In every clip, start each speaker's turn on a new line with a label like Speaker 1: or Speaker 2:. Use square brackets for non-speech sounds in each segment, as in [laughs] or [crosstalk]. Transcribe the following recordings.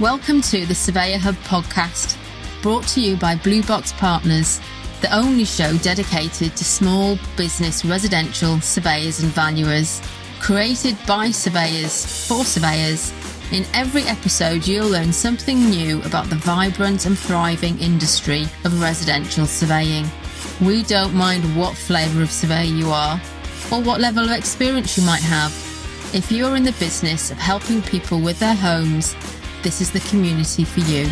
Speaker 1: Welcome to the Surveyor Hub podcast, brought to you by Blue Box Partners, the only show dedicated to small business residential surveyors and valuers. Created by surveyors for surveyors, in every episode you'll learn something new about the vibrant and thriving industry of residential surveying. We don't mind what flavour of surveyor you are or what level of experience you might have. If you're in the business of helping people with their homes, this is the community for you.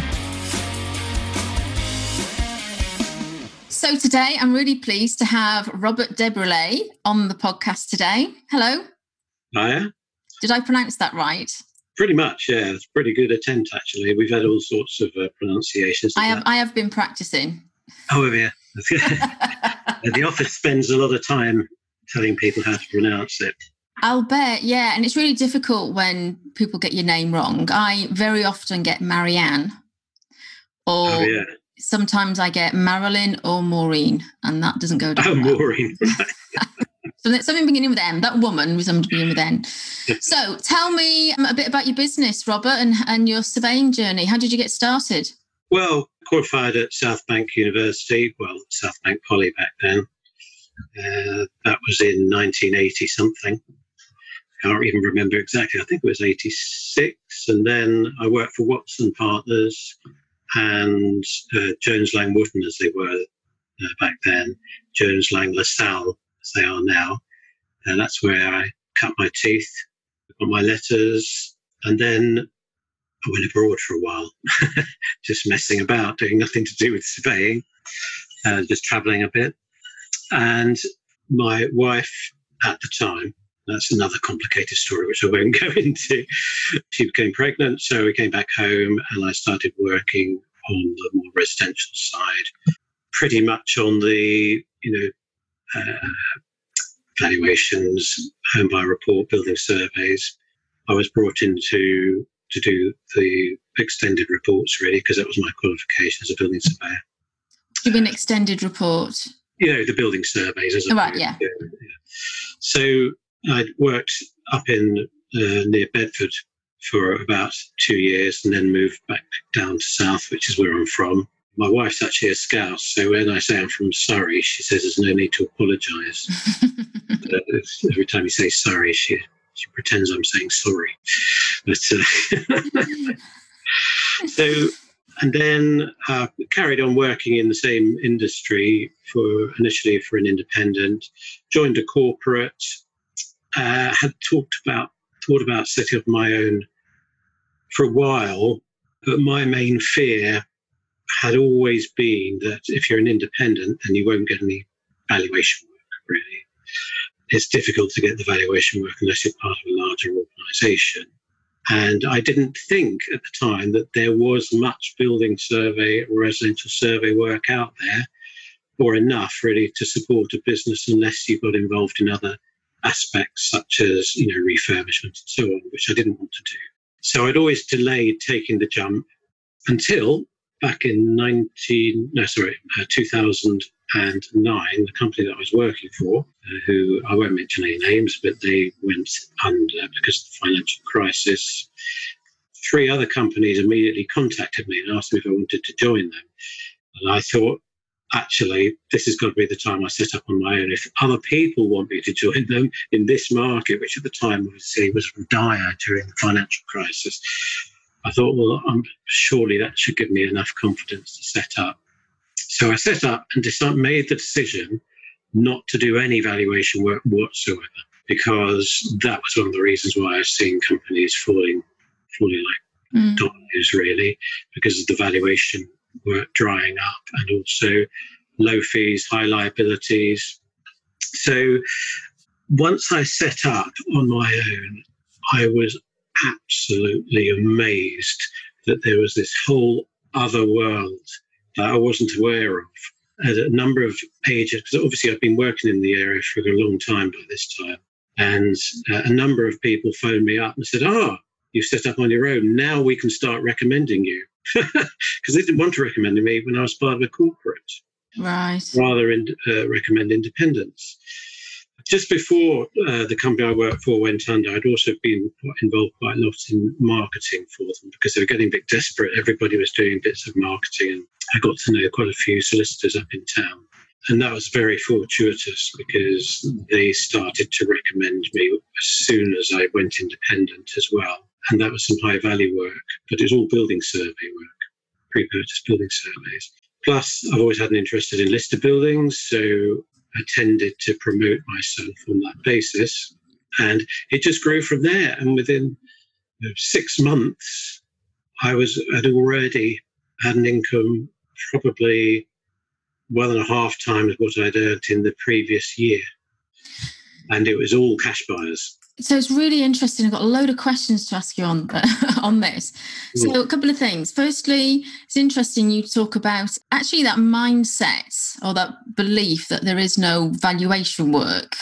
Speaker 1: So today I'm really pleased to have Robert Desbruslais on the podcast today. Hello.
Speaker 2: Hiya.
Speaker 1: Did I pronounce that right?
Speaker 2: Pretty much, yeah. It's a pretty good attempt, actually. We've had all sorts of uh, pronunciations.
Speaker 1: I have. I have been practicing.
Speaker 2: Oh, you? [laughs] [laughs] the office spends a lot of time telling people how to pronounce it.
Speaker 1: I'll bet, yeah. And it's really difficult when people get your name wrong. I very often get Marianne, or
Speaker 2: oh, yeah.
Speaker 1: sometimes I get Marilyn or Maureen, and that doesn't go [laughs] down.
Speaker 2: Oh,
Speaker 1: well.
Speaker 2: Maureen. [laughs] [laughs]
Speaker 1: so something beginning with M. That woman was something beginning with N. so tell me a bit about your business, Robert, and, and your surveying journey. How did you get started?
Speaker 2: Well, qualified at South Bank University, well, South Bank Poly back then. Uh, that was in 1980 something. I can't even remember exactly. I think it was 86. And then I worked for Watson Partners and uh, Jones Lang Wootton, as they were uh, back then, Jones Lang LaSalle, as they are now. And that's where I cut my teeth, got my letters, and then I went abroad for a while, [laughs] just messing about, doing nothing to do with surveying, uh, just traveling a bit. And my wife at the time, that's another complicated story, which I won't [laughs] go into. She became pregnant, so we came back home and I started working on the more residential side, pretty much on the, you know, uh, valuations, home buyer report, building surveys. I was brought in to, to do the extended reports, really, because that was my qualification as a building surveyor.
Speaker 1: You mean extended report?
Speaker 2: You know, the building surveys. As
Speaker 1: oh, right, yeah. yeah.
Speaker 2: So I'd worked up in uh, near Bedford for about two years and then moved back down to South, which is where I'm from. My wife's actually a Scouse, so when I say I'm from Surrey, she says there's no need to apologise. [laughs] uh, every time you say sorry, she she pretends I'm saying sorry. But uh, [laughs] so, and then uh, carried on working in the same industry for initially for an independent, joined a corporate, uh, had talked about thought about setting up my own for a while, but my main fear had always been that if you're an independent, then you won't get any valuation work. Really, it's difficult to get the valuation work unless you're part of a larger organisation. And I didn't think at the time that there was much building survey residential survey work out there, or enough really to support a business unless you got involved in other aspects such as you know refurbishment and so on, which I didn't want to do. So I'd always delayed taking the jump until back in 19 no sorry uh, 2009 the company that I was working for uh, who I won't mention any names but they went under because of the financial crisis three other companies immediately contacted me and asked me if I wanted to join them and I thought actually, this has got to be the time I set up on my own. If other people want me to join them in this market, which at the time obviously was dire during the financial crisis, I thought, well, um, surely that should give me enough confidence to set up. So I set up and decided, made the decision not to do any valuation work whatsoever, because that was one of the reasons why I've seen companies falling, falling like mm. dominoes, really, because of the valuation were drying up and also low fees, high liabilities. So once I set up on my own, I was absolutely amazed that there was this whole other world that I wasn't aware of. At a number of pages, because obviously I've been working in the area for a long time by this time, and uh, a number of people phoned me up and said, "Ah, oh, you've set up on your own. Now we can start recommending you." [laughs] because they didn't want to recommend me when I was part of a corporate.
Speaker 1: Right.
Speaker 2: Rather in, uh, recommend independence. just before uh, the company I worked for went under, I'd also been involved quite a lot in marketing for them because they were getting a bit desperate. Everybody was doing bits of marketing, and I got to know quite a few solicitors up in town. And that was very fortuitous because they started to recommend me as soon as I went independent as well. And that was some high value work, but it was all building survey work, pre purchase building surveys. Plus, I've always had an interest in listed buildings, so I tended to promote myself on that basis. And it just grew from there. And within you know, six months, I was had already had an income probably one and a half times what I'd earned in the previous year. And it was all cash buyers.
Speaker 1: So it's really interesting. I've got a load of questions to ask you on [laughs] on this. So a couple of things. Firstly, it's interesting you talk about actually that mindset or that belief that there is no valuation work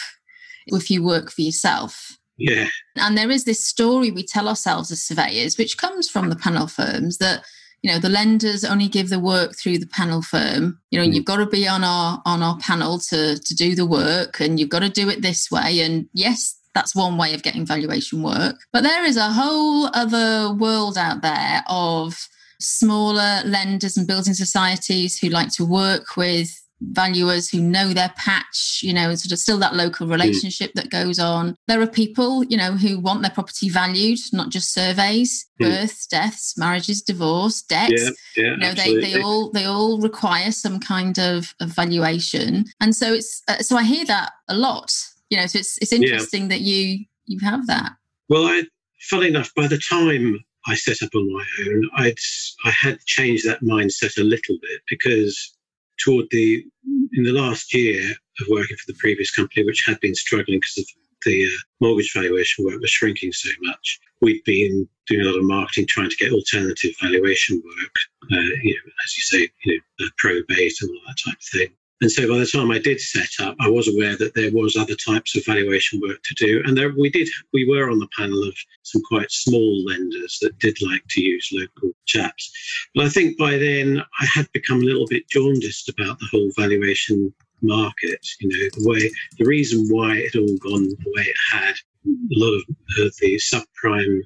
Speaker 1: if you work for yourself.
Speaker 2: Yeah.
Speaker 1: And there is this story we tell ourselves as surveyors, which comes from the panel firms that you know the lenders only give the work through the panel firm you know mm. you've got to be on our on our panel to to do the work and you've got to do it this way and yes that's one way of getting valuation work but there is a whole other world out there of smaller lenders and building societies who like to work with valuers who know their patch, you know, and sort of still that local hmm. relationship mm. that goes on. There are people, you know, who want their property valued, not just surveys, mm. births, deaths, marriages, divorce, debts. Yeah, yeah, you know, absolutely. they, they all they all require some kind of, of valuation. And so it's uh, so I hear that a lot. You know, so it's it's interesting yeah. that you you have that.
Speaker 2: Well, I funny enough, by the time I set up on my own, I'd I had changed that mindset a little bit because toward the in the last year of working for the previous company, which had been struggling because of the uh, mortgage valuation work was shrinking so much, we'd been doing a lot of marketing trying to get alternative valuation work, uh, you know, as you say, you know, probate and all that type of thing. And so by the time I did set up, I was aware that there was other types of valuation work to do. And there we did we were on the panel of some quite small lenders that did like to use local chaps. But I think by then I had become a little bit jaundiced about the whole valuation market. You know, the way the reason why it all gone the way it had, a lot of the subprime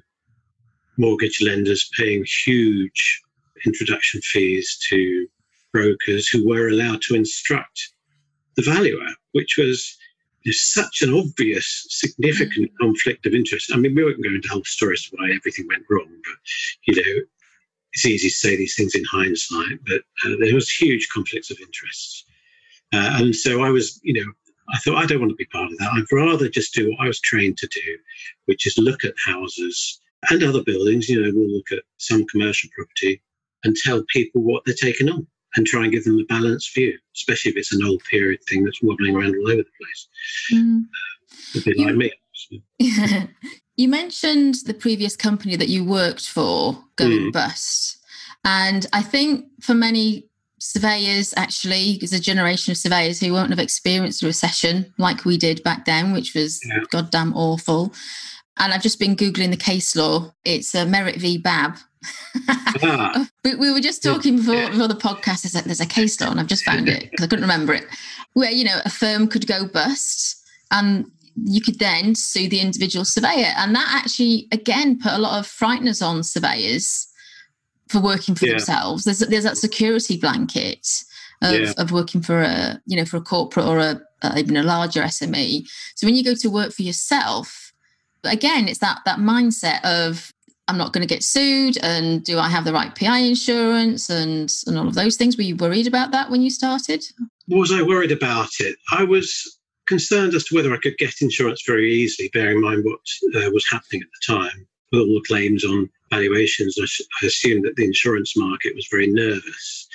Speaker 2: mortgage lenders paying huge introduction fees to brokers who were allowed to instruct the valuer, which was such an obvious, significant mm. conflict of interest. I mean, we won't go into whole stories why everything went wrong, but you know, it's easy to say these things in hindsight. But uh, there was huge conflicts of interest, uh, and so I was, you know, I thought I don't want to be part of that. I'd rather just do what I was trained to do, which is look at houses and other buildings. You know, we'll look at some commercial property and tell people what they're taking on and try and give them a balanced view, especially if it's an old period thing that's wobbling around all over the place. Mm. Uh, a bit you, like me.
Speaker 1: So. [laughs] you mentioned the previous company that you worked for going mm. bust. And I think for many surveyors, actually, there's a generation of surveyors who won't have experienced a recession like we did back then, which was yeah. goddamn awful. And I've just been Googling the case law. It's a Merrett v. Babb ah. [laughs] we, we, were just talking before, before the podcast. There's a, there's a case law, and I've just found it because I couldn't remember it. Where you know a firm could go bust, and you could then sue the individual surveyor, and that actually again put a lot of frighteners on surveyors for working for yeah. themselves. There's there's that security blanket of, yeah. of working for a you know for a corporate or a uh, even a larger SME. So when you go to work for yourself, again, it's that that mindset of I'm not going to get sued and do I have the right PI insurance and and all of those things. Were you worried about that when you started?
Speaker 2: Was I worried about it? I was concerned as to whether I could get insurance very easily, bearing in mind what uh, was happening at the time with all the claims on valuations. I, I assumed that the insurance market was very nervous.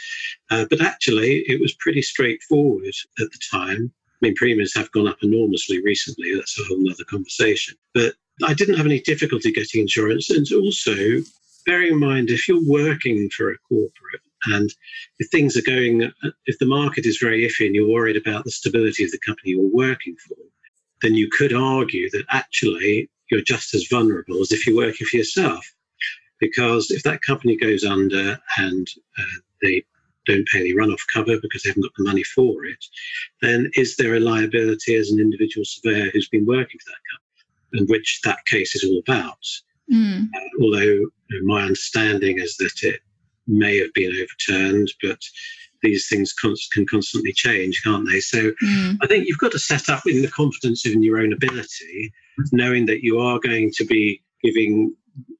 Speaker 2: Uh, but actually, it was pretty straightforward at the time. I mean, premiums have gone up enormously recently. That's a whole other conversation. But I didn't have any difficulty getting insurance. And also, bearing in mind, if you're working for a corporate and if things are going, if the market is very iffy and you're worried about the stability of the company you're working for, then you could argue that actually you're just as vulnerable as if you're working for yourself. Because if that company goes under and uh, the don't pay any runoff cover because they haven't got the money for it, then is there a liability as an individual surveyor who's been working for that company, and which that case is all about? Mm. Uh, although you know, my understanding is that it may have been overturned, but these things const- can constantly change, can't they? So mm. I think you've got to set up in the confidence in your own ability, knowing that you are going to be giving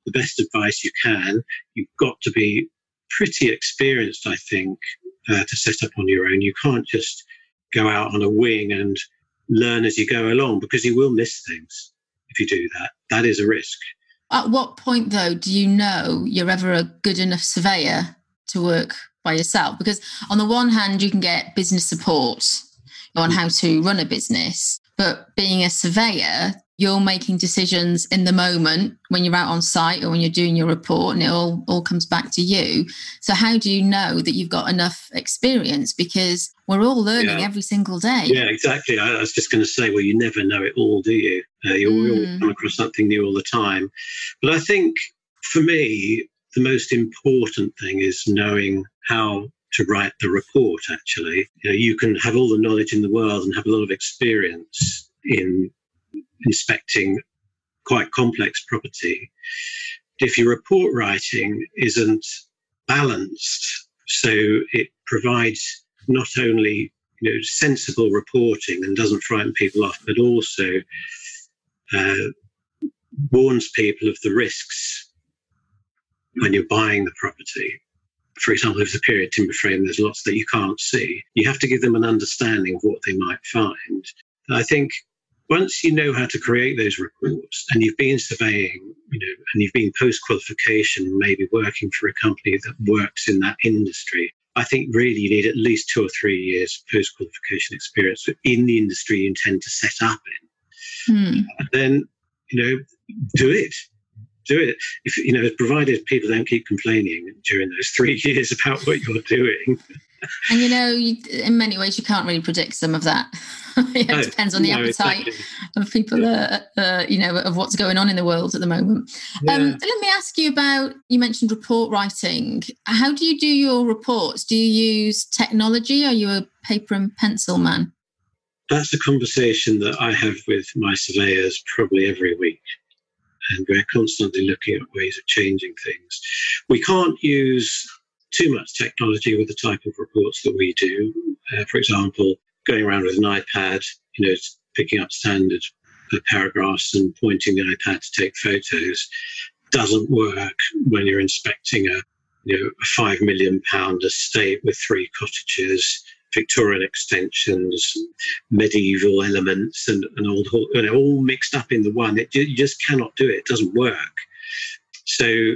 Speaker 2: the best advice you can. You've got to be pretty experienced, I think, uh, to set up on your own. You can't just go out on a wing and learn as you go along because you will miss things if you do that. That is a risk.
Speaker 1: At what point, though, do you know you're ever a good enough surveyor to work by yourself? Because on the one hand, you can get business support on mm. how to run a business, but being a surveyor, you're making decisions in the moment when you're out on site or when you're doing your report and it all, all comes back to you. So how do you know that you've got enough experience? Because we're all learning yeah. every single day.
Speaker 2: Yeah, exactly. I, was just going to say, well, you never know it all, do you? Uh, you mm. always come across something new all the time. But I think for me, the most important thing is knowing how to write the report actually you know you can have all the knowledge in the world and have a lot of experience in inspecting quite complex property, if your report writing isn't balanced, so it provides not only you know sensible reporting and doesn't frighten people off, but also uh, warns people of the risks when you're buying the property. For example, if it's a period timber frame, there's lots that you can't see. You have to give them an understanding of what they might find. I think once you know how to create those reports and you've been surveying, you know, and you've been post qualification, maybe working for a company that works in that industry, I think really you need at least two or three years post qualification experience in the industry you intend to set up in. Hmm. Then, you know, do it. Do it. If you know, provided people don't keep complaining during those three [laughs] years about what you're doing.
Speaker 1: And you know, you, in many ways, you can't really predict some of that. [laughs] it no, depends on the no, appetite exactly. of people, yeah. uh, uh, you know, of what's going on in the world at the moment. Yeah. Um, let me ask you about. You mentioned report writing. How do you do your reports? Do you use technology? Are you a paper and pencil man?
Speaker 2: That's a conversation that I have with my surveyors probably every week and we're constantly looking at ways of changing things. We can't use too much technology with the type of reports that we do. Uh, for example, going around with an iPad, you know, picking up standard paragraphs and pointing the iPad to take photos doesn't work when you're inspecting a you know a five million pound estate with three cottages, Victorian extensions, medieval elements, and, and all you know, all mixed up in the one. It, you just cannot do it. It doesn't work. So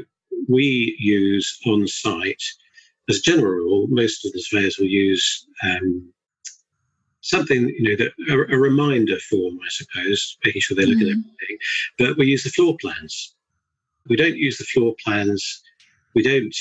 Speaker 2: we use on site as a general rule, most of the surveyors will use um, something, you know, that a, a, reminder form, I suppose, making sure they look mm-hmm. at everything. But we use the floor plans. We don't use the floor plans. We don't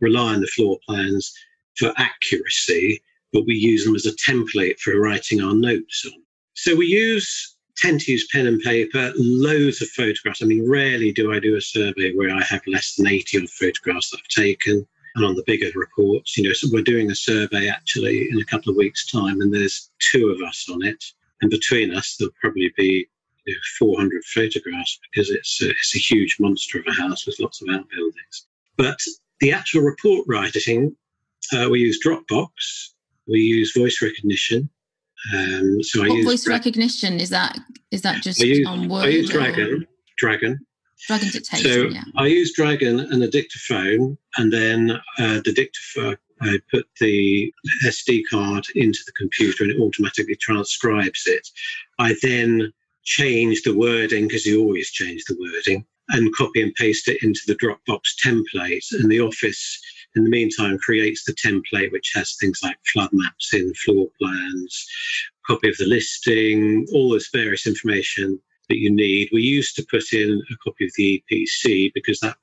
Speaker 2: rely on the floor plans for accuracy, but we use them as a template for writing our notes on. So we use tend to use pen and paper, loads of photographs. I mean, rarely do I do a survey where I have less than 80 odd photographs that I've taken and on the bigger reports. You know, so we're doing a survey actually in a couple of weeks' time, and there's two of us on it, and between us there'll probably be you know, 400 photographs because it's a, it's a huge monster of a house with lots of outbuildings. But the actual report writing, uh, we use Dropbox, we use voice recognition. Um, so
Speaker 1: what I use voice Dra- recognition is that is that just
Speaker 2: use,
Speaker 1: on Word? I
Speaker 2: use Dragon. Dragon.
Speaker 1: Dragon dictation. So yeah. I
Speaker 2: use Dragon and a dictaphone, and then uh, the dictaphone. I put the SD card into the computer and it automatically transcribes it. I then change the wording because you always change the wording and copy and paste it into the Dropbox template. And the office, in the meantime, creates the template which has things like flood maps in, floor plans, copy of the listing, all this various information that you need. We used to put in a copy of the EPC because that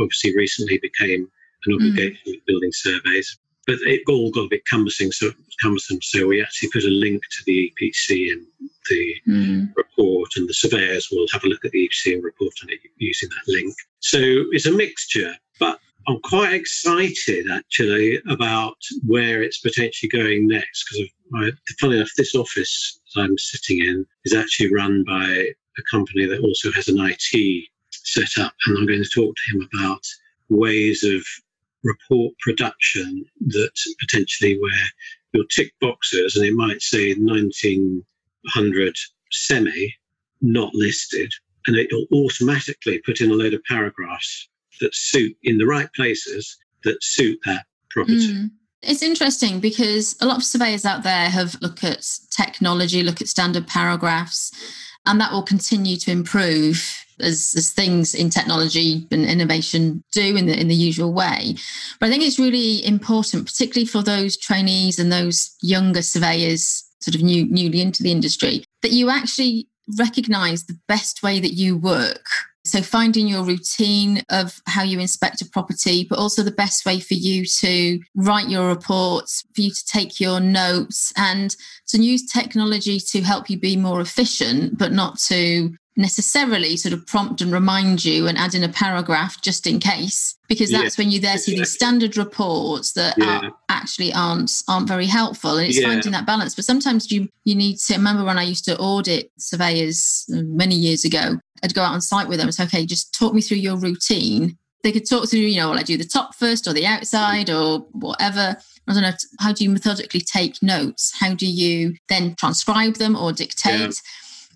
Speaker 2: obviously recently became an mm. obligation mm. with building surveys. But it all got a bit cumbersome, so cumbersome. So we actually put a link to the EPC in the mm. report, and the surveyors will have a look at the EPC and report on it using that link. So it's a mixture, but I'm quite excited actually about where it's potentially going next because, funny enough, this office that I'm sitting in is actually run by a company that also has an IT set up, and I'm going to talk to him about ways of report production that potentially where you'll tick boxes and it might say 1900 semi not listed and it'll automatically put in a load of paragraphs that suit in the right places that suit that property. Mm.
Speaker 1: It's interesting because a lot of surveyors out there have looked at technology, look at standard paragraphs, and that will continue to improve as, as things in technology and innovation do in the in the usual way. But I think it's really important, particularly for those trainees and those younger surveyors, sort of new newly into the industry, that you actually recognize the best way that you work so, finding your routine of how you inspect a property, but also the best way for you to write your reports, for you to take your notes, and to use technology to help you be more efficient, but not to necessarily sort of prompt and remind you and add in a paragraph just in case because that's yeah. when you there see these standard reports that yeah. are, actually aren't aren't very helpful and it's yeah. finding that balance but sometimes you you need to remember when i used to audit surveyors uh, many years ago i'd go out on site with them it's okay just talk me through your routine they could talk through you know will i do the top first or the outside or whatever I don't know. How do you methodically take notes? How do you then transcribe them or dictate?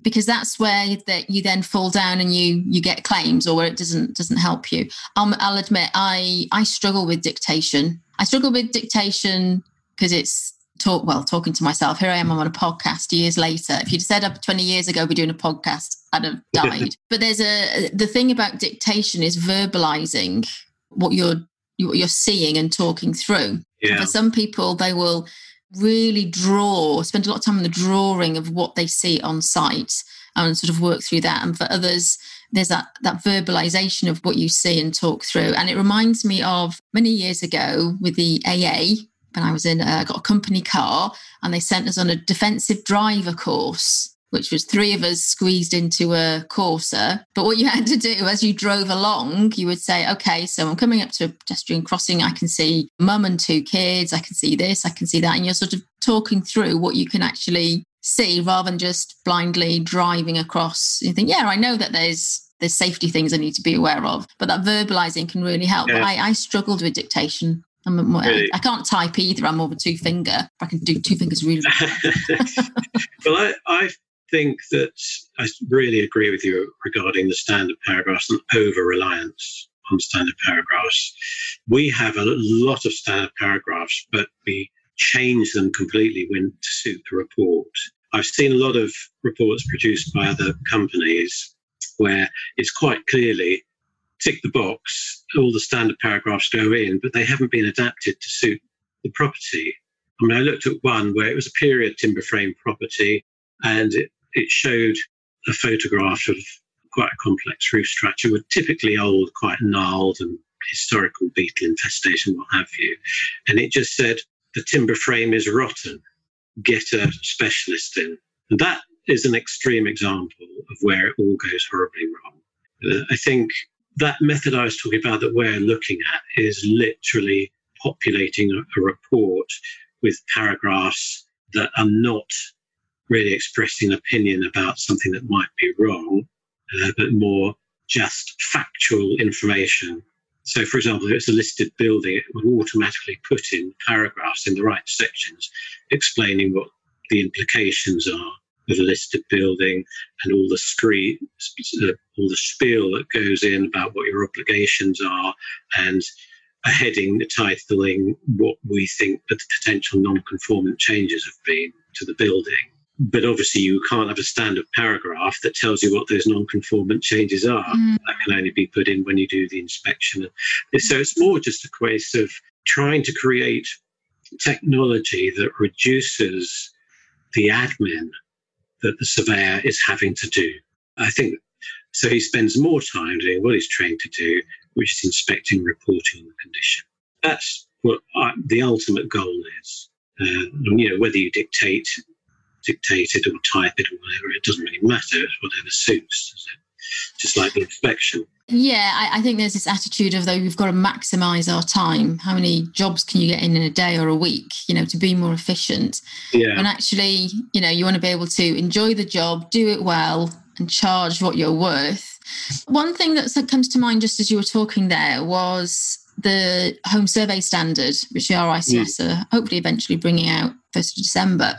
Speaker 1: Because that's where that you then fall down and you you get claims or where it doesn't doesn't help you. Um, I'll admit I I struggle with dictation. I struggle with dictation because it's talk well talking to myself. Here I am I'm on a podcast years later. If you'd said up 20 years ago we're doing a podcast, I'd have [laughs] died. but there's a the thing about dictation is verbalizing what you're what you're seeing and talking through. Yeah. For some people, they will really draw, spend a lot of time on the drawing of what they see on site and sort of work through that. And for others, there's that that verbalization of what you see and talk through. And it reminds me of many years ago with the AA when I was in, uh, got a company car and they sent us on a defensive driver course which was three of us squeezed into a Corsa. But what you [laughs] had to do as you drove along, you would say, okay, so I'm coming up to a pedestrian crossing. I can see mum and two kids. I can see this, I can see that. And you're sort of talking through what you can actually see rather than just blindly driving across. You think, yeah, I know that there's there's safety things I need to be aware of, but that verbalizing can really help. Yeah. I, I struggled with dictation. More, really? I, I, can't type either. I'm more of a two finger. I can do two fingers really.
Speaker 2: well, [laughs] I, I think that I really agree with you regarding the standard paragraphs and over reliance on standard paragraphs. We have a lot of standard paragraphs, but we change them completely when to suit the report. I've seen a lot of reports produced by other companies where it's quite clearly tick the box, all the standard paragraphs go in, but they haven't been adapted to suit the property. I mean, I looked at one where it was a period timber frame property and it it showed a photograph of quite a complex roof structure with typically old, quite gnarled and historical beetle infestation, what have you. And it just said, the timber frame is rotten, get a specialist in. And that is an extreme example of where it all goes horribly wrong. Uh, I think that method I was talking about that we're looking at is literally populating a, a report with paragraphs that are not really expressing opinion about something that might be wrong, uh, but more just factual information. So, for example, if it's a listed building, it would automatically put in paragraphs in the right sections explaining what the implications are of a listed building and all the street, uh, all the spiel that goes in about what your obligations are and a heading titling what we think the potential non-conformant changes have been to the building but obviously you can't have a standard paragraph that tells you what those non-conformant changes are. Mm. That can only be put in when you do the inspection. So it's more just a case of trying to create technology that reduces the admin that the surveyor is having to do. I think so. He spends more time doing what he's trained to do, which is inspecting, reporting on the condition. That's what I, the ultimate goal is. Uh, you know, whether you dictate dictate it or type it or whatever. It doesn't really matter. It's whatever suits. just like the inspection.
Speaker 1: Yeah, I, I, think there's this attitude of though we've got to maximize our time. How many jobs can you get in in a day or a week? You know, to be more efficient.
Speaker 2: Yeah.
Speaker 1: And actually, you know, you want to be able to enjoy the job, do it well, and charge what you're worth. One thing that comes to mind just as you were talking there was the home survey standard, which the RICS mm. are hopefully eventually bringing out 1st of December,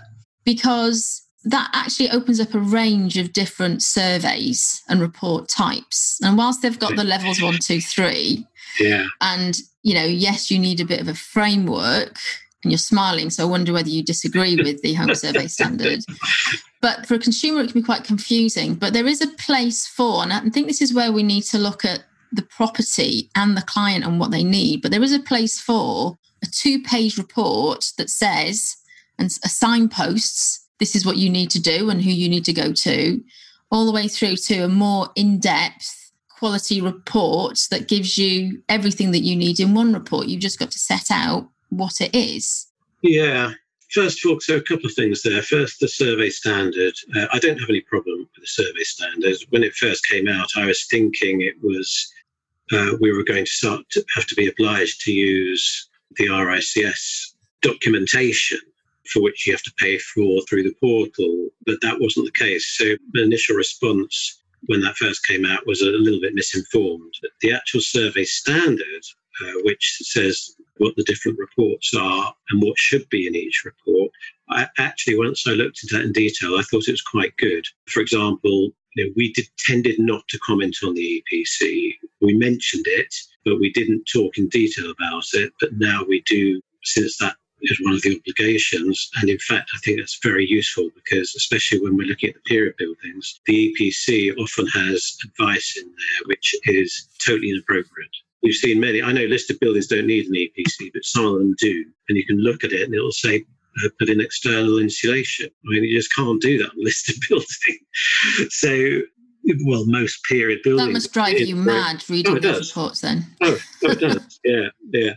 Speaker 1: because that actually opens up a range of different surveys and report types. And whilst they've got the levels one, two, three,
Speaker 2: yeah,
Speaker 1: and you know, yes, you need a bit of a framework. And you're smiling, so I wonder whether you disagree with the home survey standard. [laughs] But for a consumer, it can be quite confusing. But there is a place for, and I think this is where we need to look at the property and the client and what they need. But there is a place for a two page report that says, and signposts this is what you need to do and who you need to go to, all the way through to a more in depth quality report that gives you everything that you need in one report. You've just got to set out what it is.
Speaker 2: Yeah. First of all, so a couple of things there. First, the survey standard. Uh, I don't have any problem with the survey standard. When it first came out, I was thinking it was uh, we were going to start to have to be obliged to use the RICS documentation for which you have to pay for through the portal, but that wasn't the case. So the initial response when that first came out was a little bit misinformed. The actual survey standard, uh, which says what the different reports are and what should be in each report, I actually, once I looked into that in detail, I thought it was quite good. For example, you know, we did, tended not to comment on the EPC. We mentioned it, but we didn't talk in detail about it. But now we do, since that is one of the obligations. And in fact, I think that's very useful because, especially when we're looking at the period buildings, the EPC often has advice in there which is totally inappropriate. We've seen many, I know listed buildings don't need an EPC, but some of them do. And you can look at it and it'll say, uh, put in external insulation. I mean, you just can't do that on listed [laughs] building. so well, most period buildings.
Speaker 1: That must drive you mad reading oh, those reports then. [laughs]
Speaker 2: Oh, oh, it does. [laughs] yeah, yeah.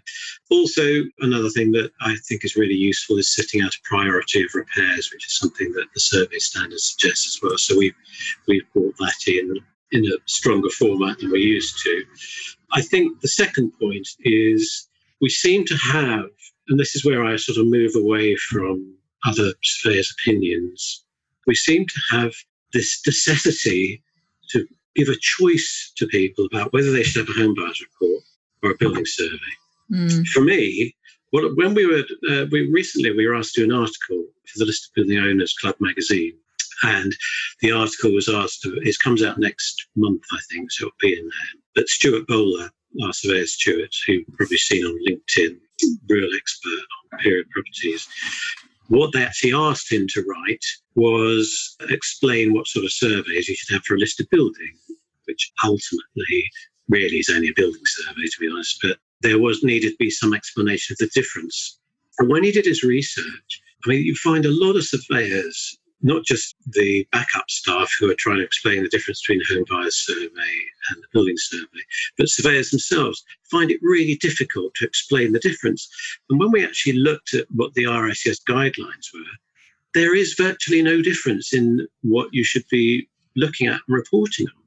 Speaker 2: Also, another thing that I think is really useful is setting out a priority of repairs, which is something that the survey standards suggest as well. So we've we've brought that in in a stronger format than we used to. I think the second point is we seem to have, and this is where I sort of move away from other surveyors' opinions. We seem to have this necessity to give a choice to people about whether they should have a home buyers report or a building survey. Mm. For me, well, when we were uh, we recently we were asked to do an article for the Listed Building Owners Club magazine, and the article was asked. To, it comes out next month, I think, so it'll be in there. But Stuart Bowler, our surveyor Stuart, who you've probably seen on LinkedIn, real expert on period properties, what they actually asked him to write was explain what sort of surveys you should have for a listed building, which ultimately really is only a building survey, to be honest. But there was needed to be some explanation of the difference. And when he did his research, I mean, you find a lot of surveyors not just the backup staff who are trying to explain the difference between home buyers survey and the building survey, but surveyors themselves find it really difficult to explain the difference. And when we actually looked at what the RICS guidelines were, there is virtually no difference in what you should be looking at and reporting on.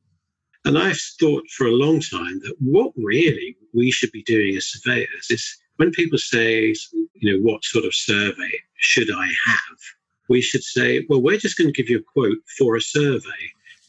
Speaker 2: And I've thought for a long time that what really we should be doing as surveyors is when people say, you know, what sort of survey should I have? We should say, well, we're just going to give you a quote for a survey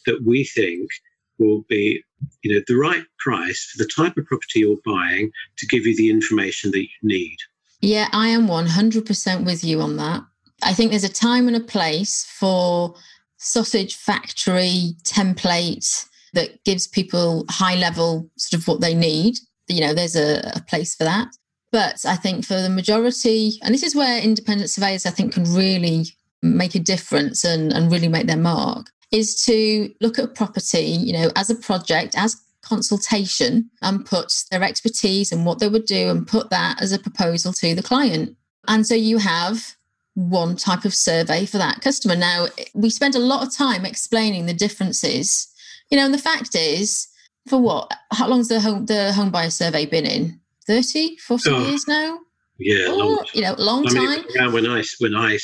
Speaker 2: that we think will be you know the right price for the type of property you're buying to give you the information that you need.
Speaker 1: Yeah i am 100% with you on that. I think there's a time and a place for sausage factory template that gives people high level sort of what they need. You know there's a, a place for that. But i think for the majority and this is where independent surveyors i think can really make a difference and, and really make their mark is to look at a property, you know, as a project, as consultation and put their expertise and what they would do and put that as a proposal to the client. And so you have one type of survey for that customer. Now, we spend a lot of time explaining the differences, you know, and the fact is, for what? How long's the home the home buyer survey been in? 30, 40 oh, years now?
Speaker 2: Yeah,
Speaker 1: or, you know, long
Speaker 2: I
Speaker 1: mean,
Speaker 2: time. when I when I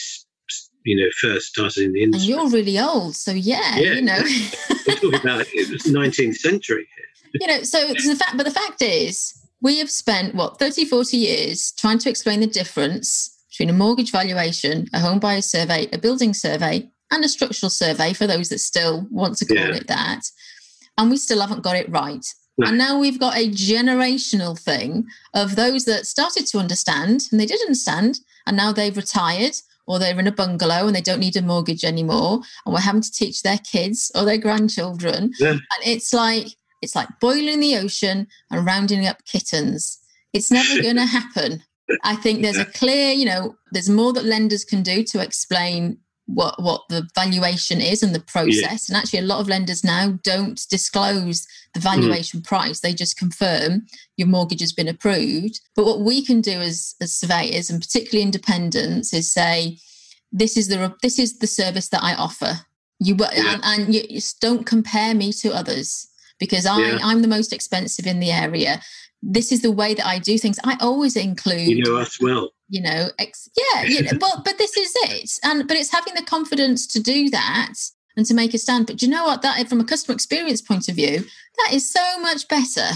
Speaker 2: you know, first started in the industry.
Speaker 1: And you're really old, so yeah, yeah. you know. [laughs]
Speaker 2: We're talking about it was 19th century here.
Speaker 1: you know, so the fact, but the fact is, we have spent what 30, 40 years trying to explain the difference between a mortgage valuation, a home buyer survey, a building survey, and a structural survey for those that still want to call yeah. it that. And we still haven't got it right. No. And now we've got a generational thing of those that started to understand and they did understand, and now they've retired or they're in a bungalow and they don't need a mortgage anymore. And we're having to teach their kids or their grandchildren. Yeah. And it's like, it's like boiling the ocean and rounding up kittens. It's never [laughs] going to happen. I think there's a clear, you know, there's more that lenders can do to explain what what the valuation is and the process. Yeah. And actually, a lot of lenders now don't disclose the valuation mm. price; they just confirm your mortgage has been approved. But what we can do as as surveyors, and particularly independents, is say, "This is the this is the service that I offer." You yeah. and, and you, you don't compare me to others because I, yeah. I'm the most expensive in the area. This is the way that I do things. I always include
Speaker 2: you know us well.
Speaker 1: You know, ex- yeah, you know, [laughs] but but this is it, and but it's having the confidence to do that and to make a stand. But you know what? That from a customer experience point of view, that is so much better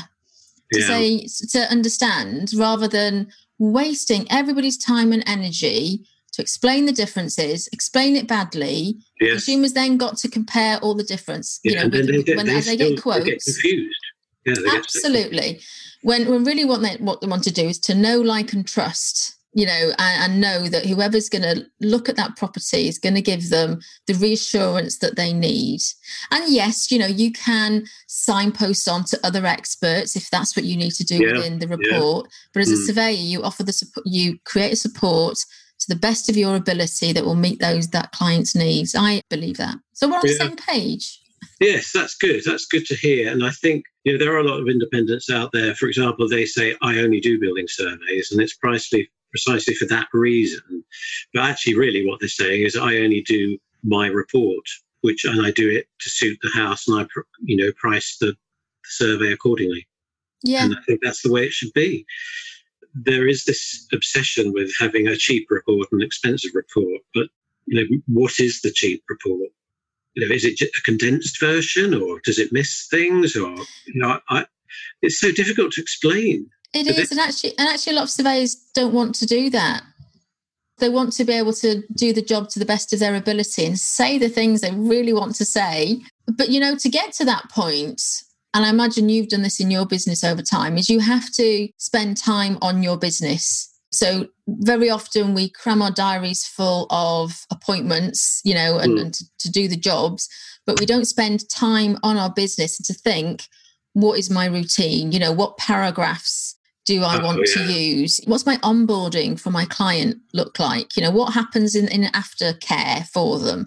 Speaker 1: to yeah. say to understand rather than wasting everybody's time and energy to explain the differences, explain it badly. Yes. Consumers then got to compare all the difference. Yeah, you know, with, they get, when they, they get quotes. They get
Speaker 2: confused.
Speaker 1: Yeah, absolutely. When when really what they what they want to do is to know, like, and trust. You know, and, and know that whoever's going to look at that property is going to give them the reassurance that they need. And yes, you know, you can signpost on to other experts if that's what you need to do yeah, within the report. Yeah. But as a mm. surveyor, you offer the support, you create a support to the best of your ability that will meet those that client's needs. I believe that. So we're on yeah. the same page.
Speaker 2: Yes, that's good. That's good to hear. And I think you know there are a lot of independents out there. For example, they say I only do building surveys, and it's precisely precisely for that reason. But actually, really, what they're saying is I only do my report, which and I do it to suit the house, and I you know price the survey accordingly.
Speaker 1: Yeah,
Speaker 2: and I think that's the way it should be there is this obsession with having a cheap report and an expensive report, but you know, what is the cheap report? You know, is it a condensed version, or does it miss things, or you know, I, it's so difficult to explain.
Speaker 1: It is, and actually, and actually, a lot of surveyors don't want to do that. They want to be able to do the job to the best of their ability and say the things they really want to say. But you know, to get to that point, and I imagine you've done this in your business over time, is you have to spend time on your business. So very often we cram our diaries full of appointments, you know, and, mm. and to, to do the jobs, but we don't spend time on our business to think, what is my routine? You know, what paragraphs do I oh, want yeah. to use? What's my onboarding for my client look like? You know, what happens in, in aftercare for them?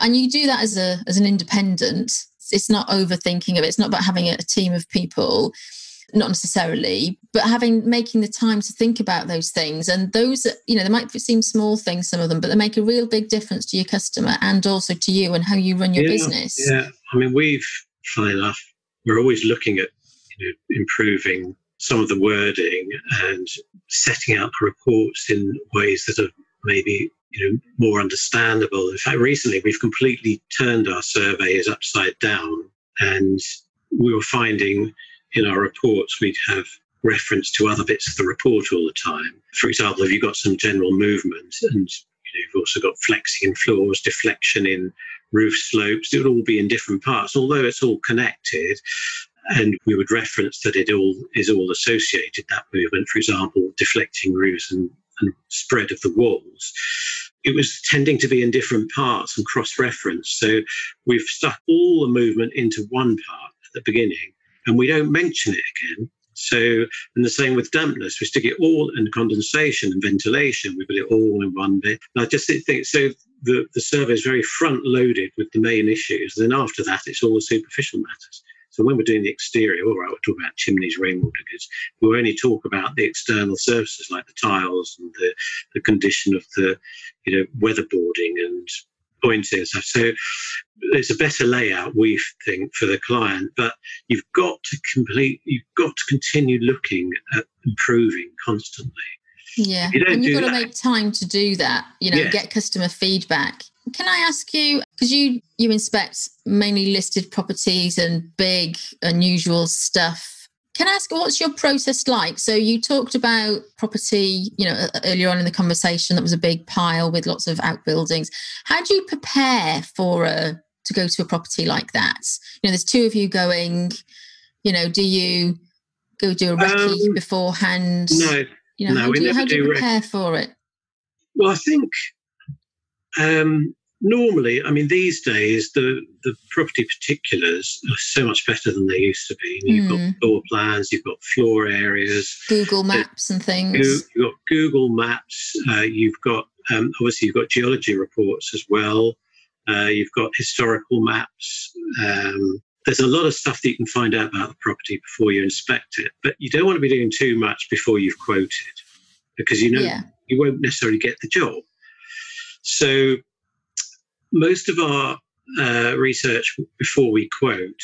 Speaker 1: And you do that as a as an independent it's not overthinking of it. It's not about having a, team of people not necessarily but having making the time to think about those things. And those you know they might seem small things some of them but they make a real big difference to your customer and also to you and how you run your
Speaker 2: yeah,
Speaker 1: business.
Speaker 2: yeah. I mean we've funny enough we're always looking at you know improving some of the wording and setting out the reports in ways that are maybe you know, more understandable. In fact, recently we've completely turned our surveys upside down, and we were finding in our reports we'd have reference to other bits of the report all the time. For example, if you've got some general movement and you know, you've also got flexing in floors, deflection in roof slopes, it would all be in different parts, although it's all connected. And we would reference that it all is all associated, that movement, for example, deflecting roofs and and spread of the walls, it was tending to be in different parts and cross reference. So we've stuck all the movement into one part at the beginning and we don't mention it again. So, and the same with dampness, we stick it all in condensation and ventilation, we put it all in one bit. And I just think so. The, the survey is very front loaded with the main issues. Then after that, it's all the superficial matters. So when we're doing the exterior, all right, we'll talk about chimneys, rainwater goods. We'll only talk about the external surfaces like the tiles and the, the condition of the, you know, weatherboarding and and stuff. So there's a better layout, we think, for the client, but you've got to complete, you've got to continue looking at improving constantly.
Speaker 1: Yeah,
Speaker 2: you
Speaker 1: and you've got
Speaker 2: that,
Speaker 1: to make time to do that. You know,
Speaker 2: Yeah.
Speaker 1: get customer feedback. Can I ask you because you you inspect mainly listed properties and big unusual stuff? Can I ask what's your process like? So you talked about property, you know, earlier on in the conversation that was a big pile with lots of outbuildings. How do you prepare for a to go to a property like that? You know, there's two of you going. You know, do you go do a recce
Speaker 2: Um,
Speaker 1: beforehand?
Speaker 2: no,
Speaker 1: You know,
Speaker 2: No,
Speaker 1: how
Speaker 2: we
Speaker 1: do you,
Speaker 2: never
Speaker 1: how do you prepare for it?
Speaker 2: Well, I think um, normally, I mean, these days the the property particulars are so much better than they used to be. You've
Speaker 1: Hmm.
Speaker 2: got floor plans, you've got floor areas,
Speaker 1: Google Maps and things.
Speaker 2: you- you've got Google Maps, uh, you've got um, obviously you've got geology reports as well. Uh, you've got historical maps. Um, there's a lot of stuff that you can find out about the property before you inspect it, but you don't want to be doing too much before you've quoted because you know
Speaker 1: yeah.
Speaker 2: you won't necessarily get the job. So, most of our uh, research before we quote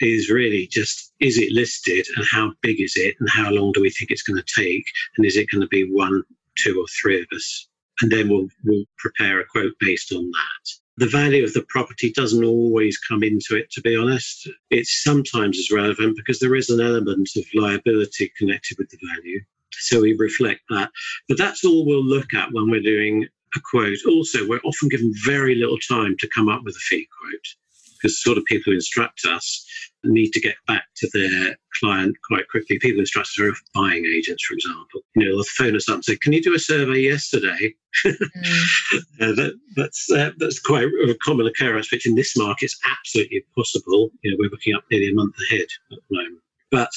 Speaker 2: is really just is it listed and how big is it and how long do we think it's going to take and is it going to be one, two, or three of us? And then we'll, we'll prepare a quote based on that. The value of the property doesn't always come into it, to be honest. It sometimes is relevant because there is an element of liability connected with the value. So we reflect that. But that's all we'll look at when we're doing a quote. Also, we're often given very little time to come up with a fee quote because sort of people who instruct us need to get back to their client quite quickly. People who instruct us are buying agents, for example. You know, they'll phone us up and say, "Can you do a survey yesterday?" [laughs]
Speaker 1: Mm.
Speaker 2: Uh, that, that's uh, that's quite a common occurrence, which in this market is absolutely possible. You know, we're looking up nearly a month ahead at the moment. But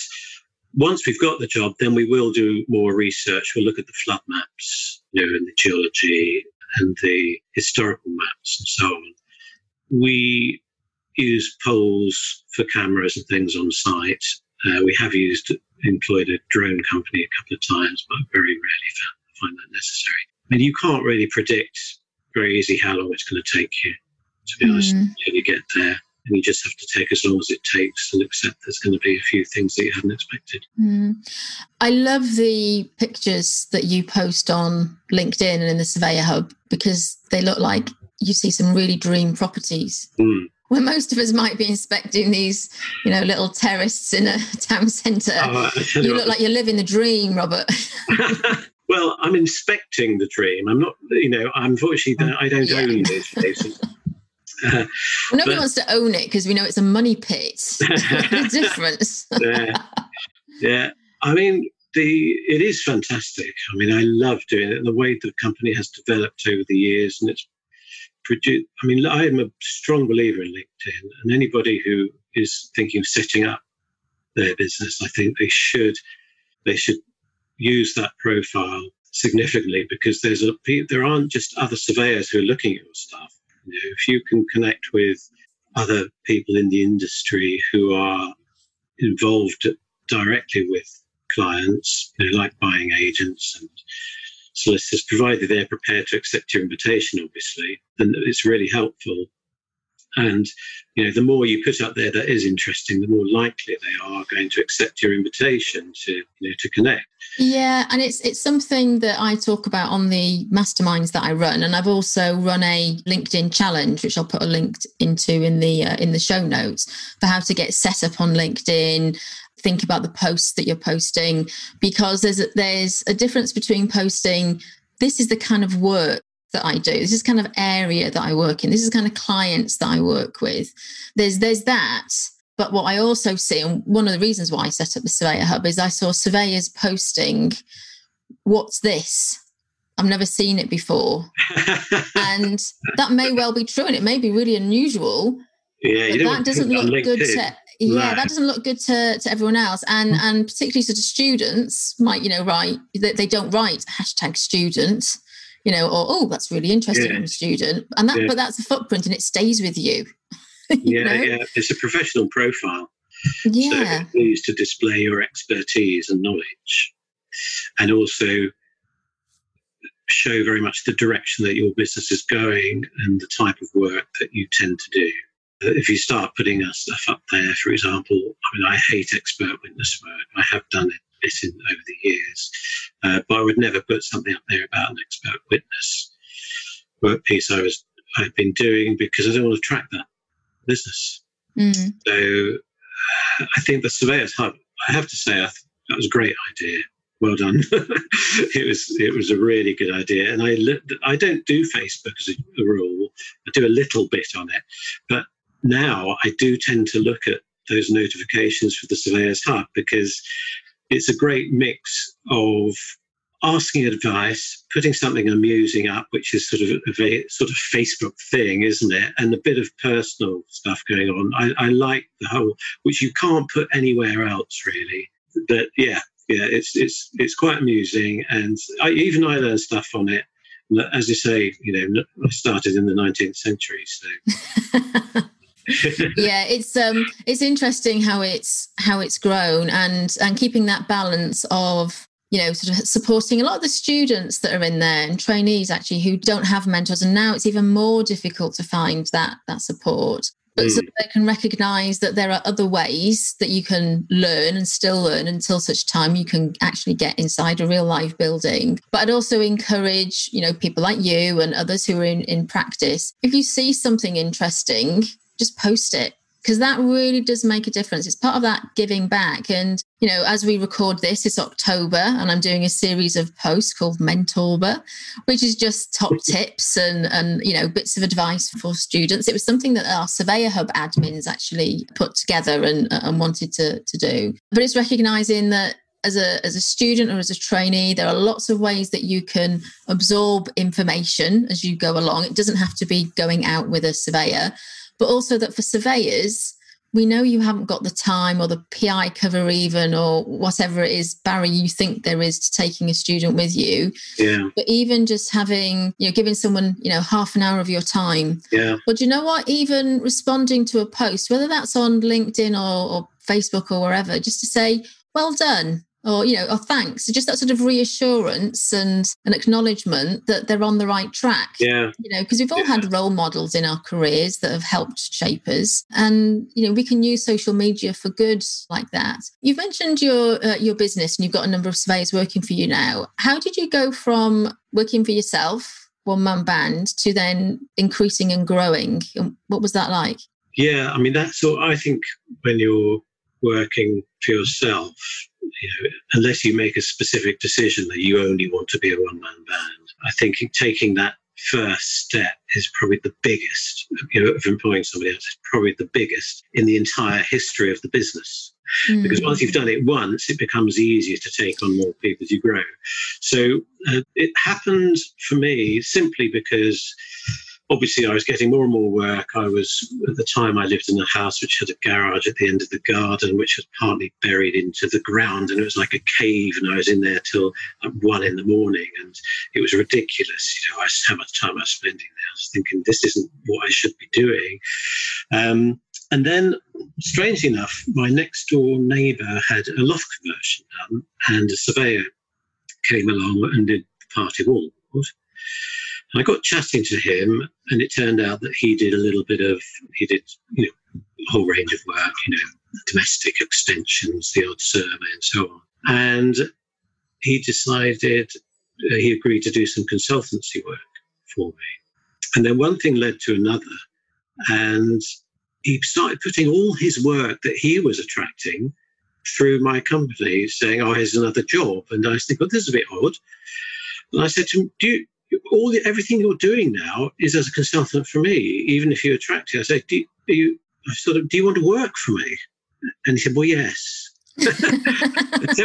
Speaker 2: once we've got the job, then we will do more research. We'll look at the flood maps, you know, and the geology and the historical maps and so on. We use poles for cameras and things on site. Uh, we have used employed a drone company a couple of times, but very rarely found, find that necessary. I mean, you can't really predict very easy how long it's going to take you. To be honest,
Speaker 1: Mm.
Speaker 2: until you get there, and you just have to take as long as it takes and accept there's going to be a few things that you hadn't expected.
Speaker 1: Mm. I love the pictures that you post on LinkedIn and in the Surveyor Hub because they look like you see some really dream properties.
Speaker 2: Mm.
Speaker 1: Where most of us might be inspecting these, you know, little terraces in a [laughs] town centre.
Speaker 2: Oh, you
Speaker 1: you
Speaker 2: what,
Speaker 1: look like you're living the dream, Robert. [laughs] [laughs]
Speaker 2: well, I'm inspecting the dream. I'm not, you know, unfortunately, I don't
Speaker 1: Yeah.
Speaker 2: own these places. Uh, [laughs]
Speaker 1: Nobody
Speaker 2: But-
Speaker 1: wants to own it because we know it's a money pit. [laughs] the difference.
Speaker 2: yeah, yeah. I mean, the it is fantastic. I mean, I love doing it. The way the company has developed over the years, and it's produced. I mean, I am a strong believer in LinkedIn, and anybody who is thinking of setting up their business, I think they should they should use that profile significantly because there's a there aren't just other surveyors who are looking at your stuff. Know, if you can connect with other people in the industry who are involved directly with clients, you know, like buying agents and solicitors, provided they're prepared to accept your invitation, obviously, then it's really helpful. And you know, the more you put up there that is interesting, the more likely they are going to accept your invitation to you know to connect.
Speaker 1: Yeah, and it's it's something that I talk about on the masterminds that I run, and I've also run a LinkedIn challenge, which I'll put a link into in the uh, in the show notes for how to get set up on LinkedIn. Think about the posts that you're posting because there's a, there's a difference between posting. This is the kind of work that I do. This is kind of area that I work in. This is kind of clients that I work with. There's there's that. But what I also see, and one of the reasons why I set up the Surveyor Hub is I saw surveyors posting, What's this? I've never seen it before. [laughs] And that may well be true and it may be really unusual.
Speaker 2: yeah,
Speaker 1: But
Speaker 2: you don't
Speaker 1: that doesn't
Speaker 2: put it on
Speaker 1: look good to yeah,
Speaker 2: No.
Speaker 1: that doesn't look good to, to everyone else. And mm. and particularly sort of students might, you know, write they, they don't write hashtag student, you know, or oh, that's really interesting
Speaker 2: Yeah.
Speaker 1: from a student. And that
Speaker 2: Yeah.
Speaker 1: but that's a footprint and it stays with you. [laughs] You
Speaker 2: yeah,
Speaker 1: know?
Speaker 2: yeah, it's a professional profile.
Speaker 1: Yeah.
Speaker 2: So needs to display your expertise and knowledge, and also show very much the direction that your business is going and the type of work that you tend to do. Uh, If you start putting our stuff up there, for example, I mean, I hate expert witness work. I have done it bit in over the years, uh, but I would never put something up there about an expert witness work piece I was I've been doing because I don't want to track that business. Mm. So I think the surveyors hub. I have to say, I th- that was a great idea. Well done. [laughs] it was it was a really good idea, and I I don't do Facebook as a rule. I do a little bit on it, but now I do tend to look at those notifications for the surveyors hub because it's a great mix of asking advice, putting something amusing up, which is sort of a sort of Facebook thing, isn't it? And a bit of personal stuff going on. I, I like the whole, which you can't put anywhere else really. But yeah, yeah, it's it's it's quite amusing, and I, even I learned stuff on it. As you say, you know, I started in the 19th century, so. [laughs] [laughs]
Speaker 1: yeah it's um it's interesting how it's how it's grown and and keeping that balance of you know, sort of supporting a lot of the students that are in there and trainees actually who don't have mentors. And now it's even more difficult to find that that support. But mm. so they can recognize that there are other ways that you can learn and still learn until such time you can actually get inside a real life building. But I'd also encourage, you know, people like you and others who are in, in practice, if you see something interesting, just post it because that really does make a difference. It's part of that giving back. And, you know, as we record this, it's October and I'm doing a series of posts called Mentorber, which is just top tips and, and, you know, bits of advice for students. It was something that our Surveyor Hub admins actually put together and, and wanted to, to do. But it's recognizing that as a as a student or as a trainee there are lots of ways that you can absorb information as you go along it doesn't have to be going out with a surveyor but also that for surveyors, we know you haven't got the time or the PI cover even or whatever it is, Barry, you think there is to taking a student with you.
Speaker 2: Yeah.
Speaker 1: But even just having, you know, giving someone, you know, half an hour of your time.
Speaker 2: Yeah.
Speaker 1: But you know what? Even responding to a post, whether that's on LinkedIn or, or Facebook or wherever, just to say, well done or you know or thanks. So just that sort of reassurance and an acknowledgement that they're on the right track.
Speaker 2: Yeah.
Speaker 1: You know because we've all yeah. had role models in our careers that have helped shape us. And you know we can use social media for good like that. You've mentioned your uh, your business and you've got a number of surveyors working for you now. How did you go from working for yourself one man band to then increasing and growing? And what was that like?
Speaker 2: Yeah i mean that's all i think when you're working for yourself you know, unless you make a specific decision that you only want to be a one man band, I think taking that first step is probably the biggest, you know, of employing somebody else is probably the biggest in the entire history of the business. Mm. Because once you've done it once, it becomes easier to take on more people as you grow. So uh, it happened for me simply because obviously I was getting more and more work. I was at the time I lived in a house which had a garage at the end of the garden, which was partly buried into the ground, and it was like a cave. And I was in there till like one in the morning, and it was ridiculous. You know, I, how much time I was spending there. I was thinking this isn't what I should be doing. Um, and then, strangely enough, my next door neighbour had a loft conversion done, and a surveyor came along and did party wall. I got chatting to him, and it turned out that he did a little bit of, he did, you know, a whole range of work, you know, domestic extensions, the odd survey, and so on. And he decided, uh, he agreed to do some consultancy work for me. And then one thing led to another. And he started putting all his work that he was attracting through my company, saying, Oh, here's another job. And I thinking, well, this is a bit odd. And I said to him, Do you, all the, everything you're doing now is as a consultant for me. Even if you attract it, I say, do you, you sort of, do you want to work for me? And he said, well, yes. [laughs] so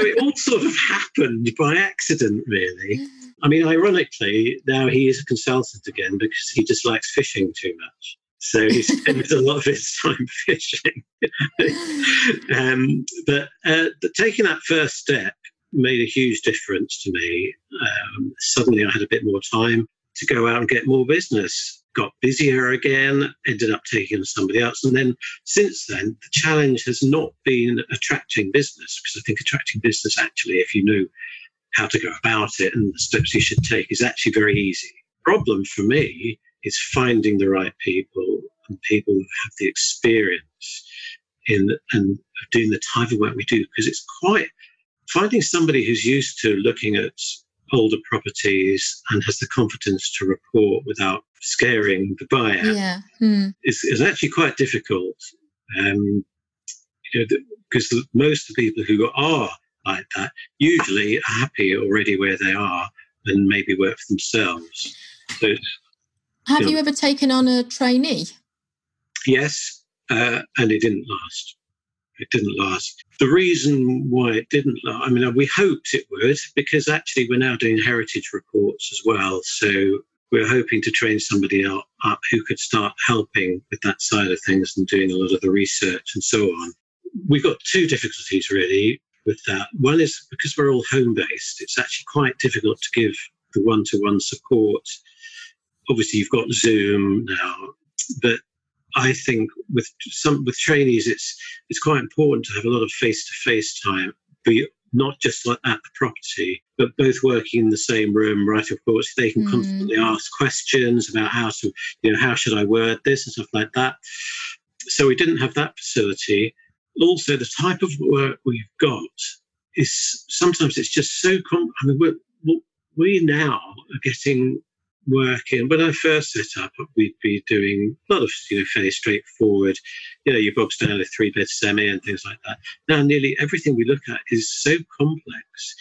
Speaker 2: it all sort of happened by accident, really. I mean, ironically, now he is a consultant again because he dislikes fishing too much. So he [laughs] spends a lot of his time fishing. [laughs] um, but, uh, but taking that first step made a huge difference to me. Um, suddenly, I had a bit more time to go out and get more business. Got busier again, ended up taking on somebody else. And then since then, the challenge has not been attracting business, because I think attracting business actually, if you know how to go about it and the steps you should take, is actually very easy. Problem for me is finding the right people and people who have the experience in and doing the type of work we do, because it's quite finding somebody who's used to looking at older properties and has the confidence to report without scaring the buyer
Speaker 1: yeah. Hmm.
Speaker 2: is, is actually quite difficult. Um, you know, because most of the people who are like that usually are happy already where they are and maybe work for themselves. So,
Speaker 1: have you, know, you ever taken on a trainee?
Speaker 2: Yes, uh, and it didn't last. It didn't last. The reason why it didn't last, I mean, we hoped it would because actually we're now doing heritage reports as well. So we're hoping to train somebody up who could start helping with that side of things and doing a lot of the research and so on. We've got two difficulties really with that. One is because we're all home based, it's actually quite difficult to give the one to one support. Obviously, you've got Zoom now, but I think with some with trainees, it's it's quite important to have a lot of face to face time, be not just at the property, but both working in the same room, writing reports. They can mm. constantly ask questions about how to, you know, how should I word this and stuff like that. So we didn't have that facility. Also, the type of work we've got is sometimes it's just so. Com- I mean, we're, we now are getting working. When I first set up, we'd be doing a lot of, you know, fairly straightforward, you know, your bog standard three bed semi and things like that. Now, nearly everything we look at is so complex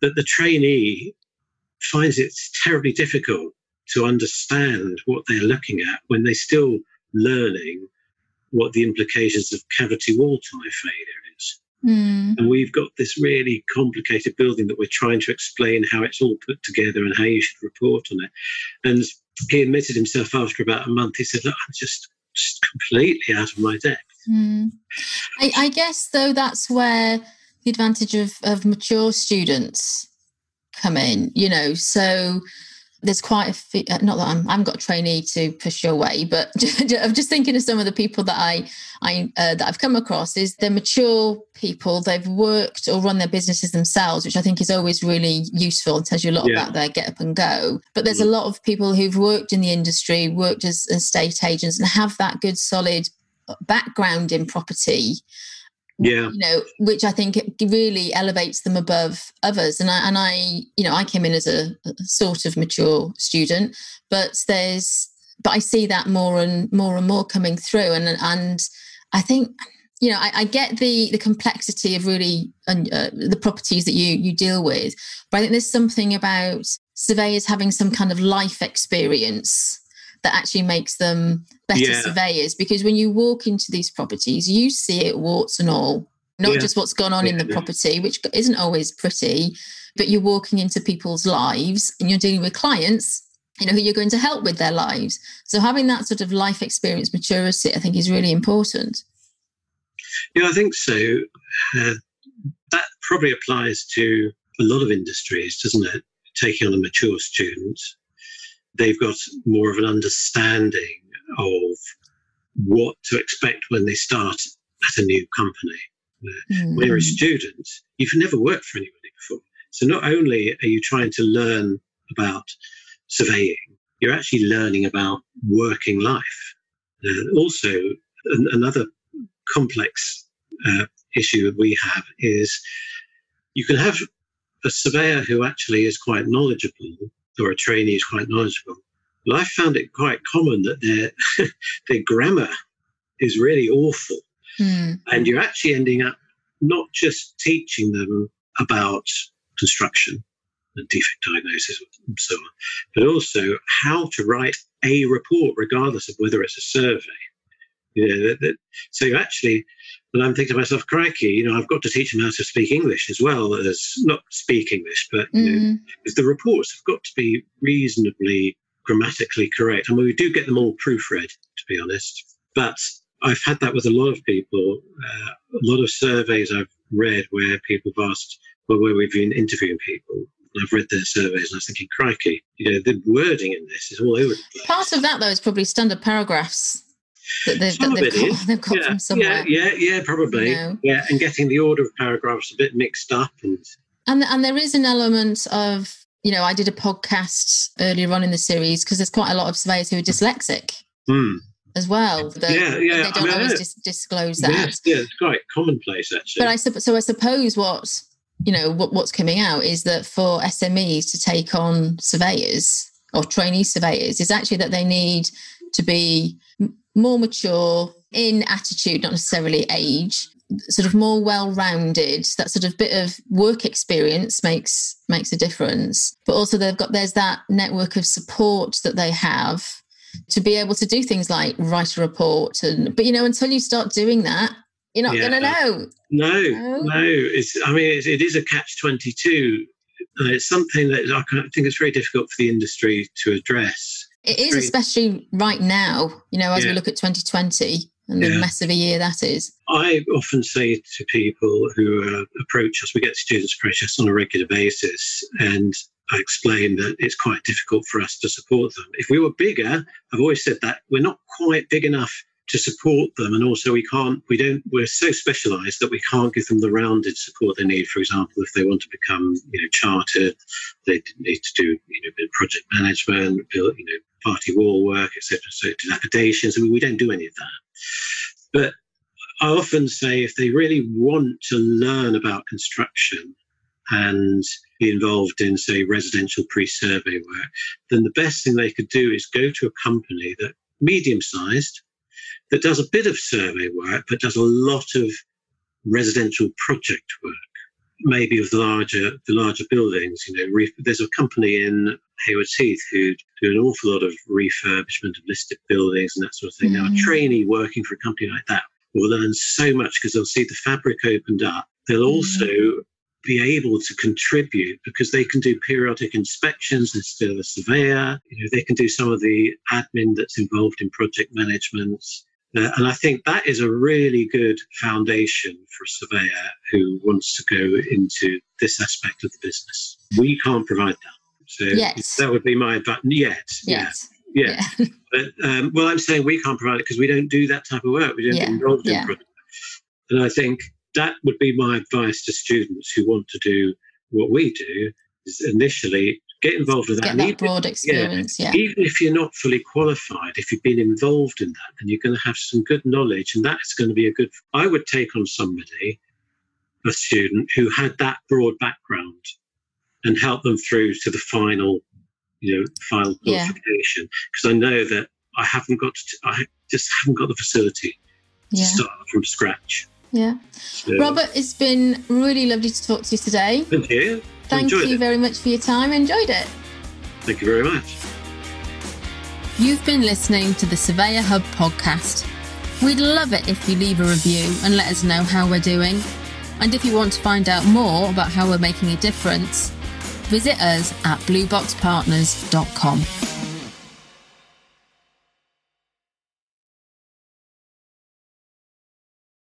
Speaker 2: that the trainee finds it terribly difficult to understand what they're looking at when they're still learning what the implications of cavity wall tie failure
Speaker 1: Mm.
Speaker 2: And we've got this really complicated building that we're trying to explain how it's all put together and how you should report on it. And he admitted himself after about a month, he said, Look, I'm just, just completely out of my depth.
Speaker 1: Mm. I, I guess, though, that's where the advantage of, of mature students come in, you know. So there's quite a few, uh, not that I'm, I haven't got a trainee to push your way, but [laughs] I'm just thinking of some of the people that I, I uh, that I've come across is they're mature people. They've worked or run their businesses themselves, which I think is always really useful and tells you a lot yeah. about their get up and go. But there's mm. a lot of people who've worked in the industry, worked as estate agents, and have that good solid background in property
Speaker 2: yeah.
Speaker 1: you know which i think really elevates them above others. And i and i you know i came in as a, a, sort of mature student but there's but i see that more and more and more coming through. And and i think you know i, I get the the complexity of really uh, the properties that you you deal with but i think there's something about surveyors having some kind of life experience that actually makes them better yeah. surveyors because when you walk into these properties, you see it warts and all, not yeah. just what's gone on yeah. in the property, which isn't always pretty, but you're walking into people's lives and you're dealing with clients you know who you're going to help with their lives so having that sort of life experience maturity i think is really important
Speaker 2: yeah i think so uh, that probably applies to a lot of industries doesn't it taking on a mature student they've got more of an understanding of what to expect when they start at a new company. Mm. When you're a student, you've never worked for anybody before. So not only are you trying to learn about surveying, you're actually learning about working life. Uh, also, an, another complex uh, issue that we have is you can have a surveyor who actually is quite knowledgeable or a trainee is quite knowledgeable. But I found it quite common that their [laughs] their grammar is really awful,
Speaker 1: mm.
Speaker 2: and you're actually ending up not just teaching them about construction and defect diagnosis and so on, but also how to write a report, regardless of whether it's a survey. You know, that, that, so actually, when I'm thinking to myself, crikey, you know, I've got to teach them how to speak English as well as not speak English, but you mm. know, the reports have got to be reasonably grammatically correct. I mean, we do get them all proofread, to be honest, but I've had that with a lot of people. Uh, a lot of surveys I've read where people have asked, well, where we've been interviewing people, I've read their surveys and I was thinking, crikey, you know, the wording in this is all over the place.
Speaker 1: Part of that, though, is probably standard paragraphs that they've,
Speaker 2: Some
Speaker 1: that they've, got, they've got
Speaker 2: yeah,
Speaker 1: from somewhere.
Speaker 2: Yeah, yeah, yeah, probably. You know? Yeah, and getting the order of paragraphs a bit mixed up. And...
Speaker 1: and and there is an element of, you know, I did a podcast earlier on in the series because there's quite a lot of surveyors who are dyslexic.
Speaker 2: Mm.
Speaker 1: As well,
Speaker 2: that, yeah, yeah.
Speaker 1: They don't I mean, always dis- disclose that.
Speaker 2: Yes, yeah, it's quite commonplace actually.
Speaker 1: But I so I suppose what you know what, what's coming out is that for SMEs to take on surveyors or trainee surveyors is actually that they need to be more mature in attitude, not necessarily age, sort of more well-rounded. That sort of bit of work experience makes makes a difference. But also they've got there's that network of support that they have to be able to do things like write a report and but you know until you start doing that you're not yeah. going to know
Speaker 2: no no, no. it's i mean it, it is a catch 22 uh, it's something that I think it's very difficult for the industry to address.
Speaker 1: It is, especially right now, you know, as yeah. we look at 2020 and the mess of a year that is.
Speaker 2: I often say to people who uh, approach us, we get students approach us on a regular basis, and I explain that it's quite difficult for us to support them. If we were bigger, I've always said that we're not quite big enough to support them and also we can't we don't we're so specialized that we can't give them the rounded support they need for example if they want to become you know chartered they need to do you know project management build you know party wall work etc so dilapidations. I mean, we don't do any of that. But i often say if they really want to learn about construction and be involved in say residential pre-survey work then the best thing they could do is go to a company that medium sized that does a bit of survey work, but does a lot of residential project work, maybe of the larger the larger buildings. You know, re- there's a company in Haywards Heath who do an awful lot of refurbishment of listed buildings and that sort of thing. Mm-hmm. Now, a mm. trainee working for a company like that will learn so much because they'll see the fabric opened up. They'll mm-hmm. also be able to contribute because they can do periodic inspections. instead of a surveyor. You know, they can do some of the admin that's involved in project management. Uh, and I think that is a really good foundation for a surveyor who wants to go into this aspect of the business. We can't provide that. So yes. that would be my advice. Yet. Yes. Yeah. yeah. [laughs] but, um, well, I'm saying we can't provide it because we don't do that type of work. We don't yeah. get involved in yeah. And I think that would be my advice to students who want to do what we do is initially get involved with
Speaker 1: that. Get that broad experience, yeah,
Speaker 2: yeah, Even if you're not fully qualified, if you've been involved in that, then you're going to have some good knowledge, and that's going to be a good. I would take on somebody, a student who had that broad background, and help them through to the final, you know, final qualification. Because yeah. I know that I haven't got, to, I just haven't got the facility yeah. to start from scratch.
Speaker 1: Yeah. So, Robert, it's been really lovely to talk to you today.
Speaker 2: Thank you.
Speaker 1: Thank you it. very much for your time. Enjoyed it.
Speaker 2: Thank you very much.
Speaker 1: You've been listening to the Surveyor Hub podcast. We'd love it if you leave a review and let us know how we're doing. And if you want to find out more about how we're making a difference, visit us at blueboxpartners.com.